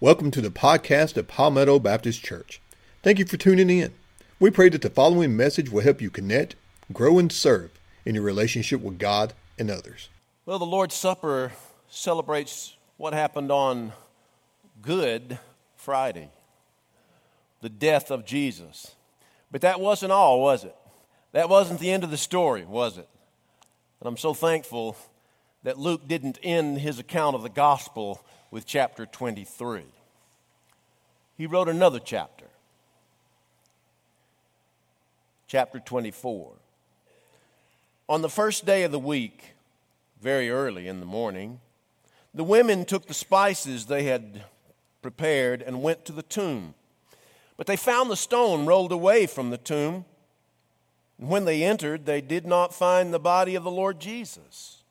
Welcome to the podcast of Palmetto Baptist Church. Thank you for tuning in. We pray that the following message will help you connect, grow, and serve in your relationship with God and others. Well, the Lord's Supper celebrates what happened on Good Friday, the death of Jesus. But that wasn't all, was it? That wasn't the end of the story, was it? And I'm so thankful that Luke didn't end his account of the gospel with chapter 23. He wrote another chapter, chapter 24. On the first day of the week, very early in the morning, the women took the spices they had prepared and went to the tomb. But they found the stone rolled away from the tomb. And when they entered, they did not find the body of the Lord Jesus.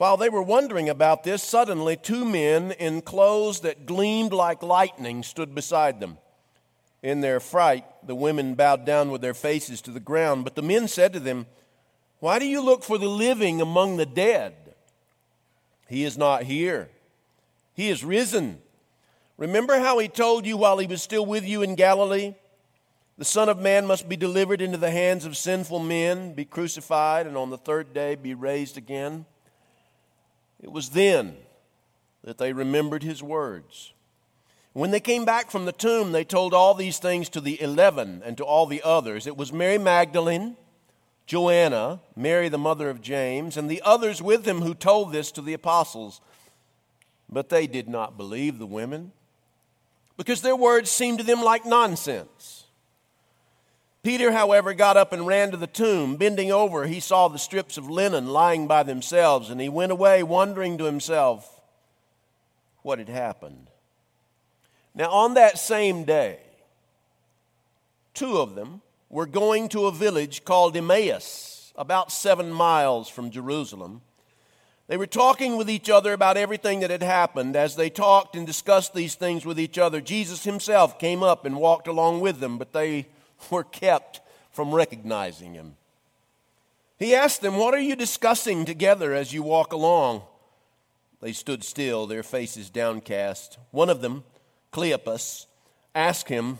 While they were wondering about this, suddenly two men in clothes that gleamed like lightning stood beside them. In their fright, the women bowed down with their faces to the ground. But the men said to them, Why do you look for the living among the dead? He is not here, he is risen. Remember how he told you while he was still with you in Galilee? The Son of Man must be delivered into the hands of sinful men, be crucified, and on the third day be raised again. It was then that they remembered his words. When they came back from the tomb, they told all these things to the eleven and to all the others. It was Mary Magdalene, Joanna, Mary the mother of James, and the others with them who told this to the apostles. But they did not believe the women because their words seemed to them like nonsense. Peter, however, got up and ran to the tomb. Bending over, he saw the strips of linen lying by themselves, and he went away wondering to himself what had happened. Now, on that same day, two of them were going to a village called Emmaus, about seven miles from Jerusalem. They were talking with each other about everything that had happened. As they talked and discussed these things with each other, Jesus himself came up and walked along with them, but they were kept from recognizing him. He asked them, What are you discussing together as you walk along? They stood still, their faces downcast. One of them, Cleopas, asked him,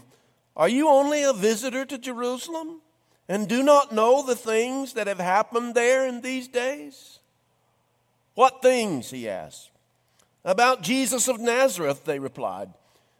Are you only a visitor to Jerusalem and do not know the things that have happened there in these days? What things? he asked. About Jesus of Nazareth, they replied.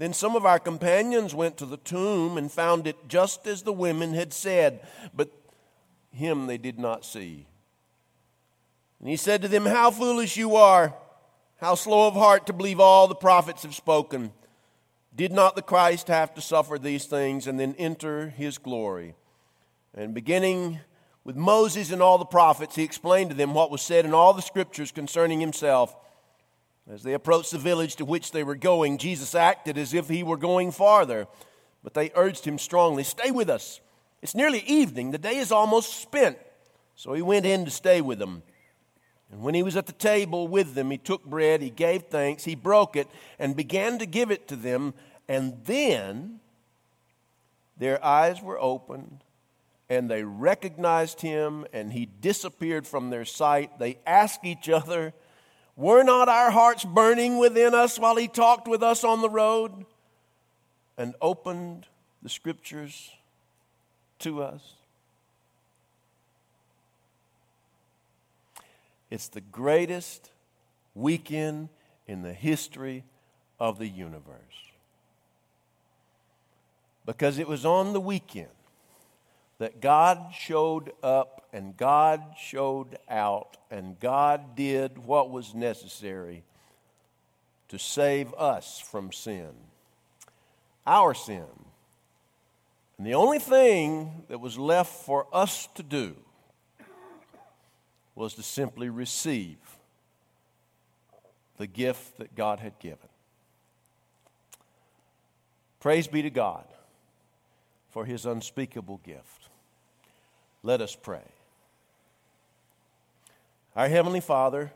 Then some of our companions went to the tomb and found it just as the women had said, but him they did not see. And he said to them, How foolish you are! How slow of heart to believe all the prophets have spoken. Did not the Christ have to suffer these things and then enter his glory? And beginning with Moses and all the prophets, he explained to them what was said in all the scriptures concerning himself. As they approached the village to which they were going, Jesus acted as if he were going farther, but they urged him strongly, Stay with us. It's nearly evening. The day is almost spent. So he went in to stay with them. And when he was at the table with them, he took bread, he gave thanks, he broke it, and began to give it to them. And then their eyes were opened, and they recognized him, and he disappeared from their sight. They asked each other, were not our hearts burning within us while he talked with us on the road and opened the scriptures to us? It's the greatest weekend in the history of the universe. Because it was on the weekend that God showed up and God showed out and God did what was necessary to save us from sin, our sin. And the only thing that was left for us to do was to simply receive the gift that God had given. Praise be to God for his unspeakable gift. Let us pray. Our Heavenly Father,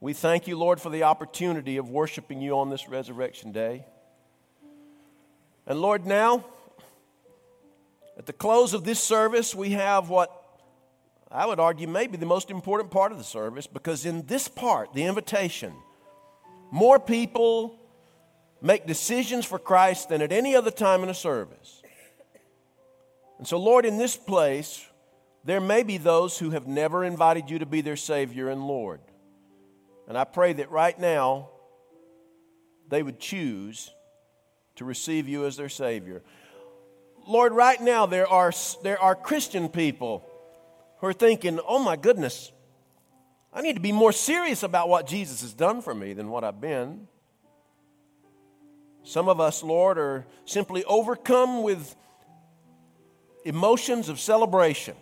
we thank you, Lord, for the opportunity of worshiping you on this resurrection day. And Lord, now, at the close of this service, we have what I would argue may be the most important part of the service because in this part, the invitation, more people make decisions for Christ than at any other time in a service. And so, Lord, in this place, there may be those who have never invited you to be their Savior and Lord. And I pray that right now they would choose to receive you as their Savior. Lord, right now there are, there are Christian people who are thinking, oh my goodness, I need to be more serious about what Jesus has done for me than what I've been. Some of us, Lord, are simply overcome with emotions of celebration.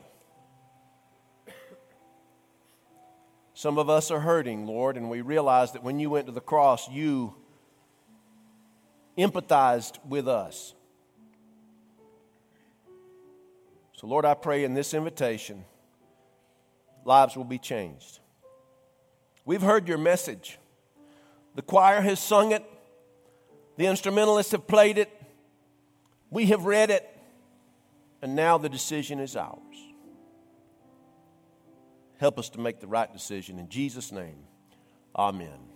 Some of us are hurting, Lord, and we realize that when you went to the cross, you empathized with us. So, Lord, I pray in this invitation, lives will be changed. We've heard your message. The choir has sung it, the instrumentalists have played it, we have read it, and now the decision is ours. Help us to make the right decision. In Jesus' name, amen.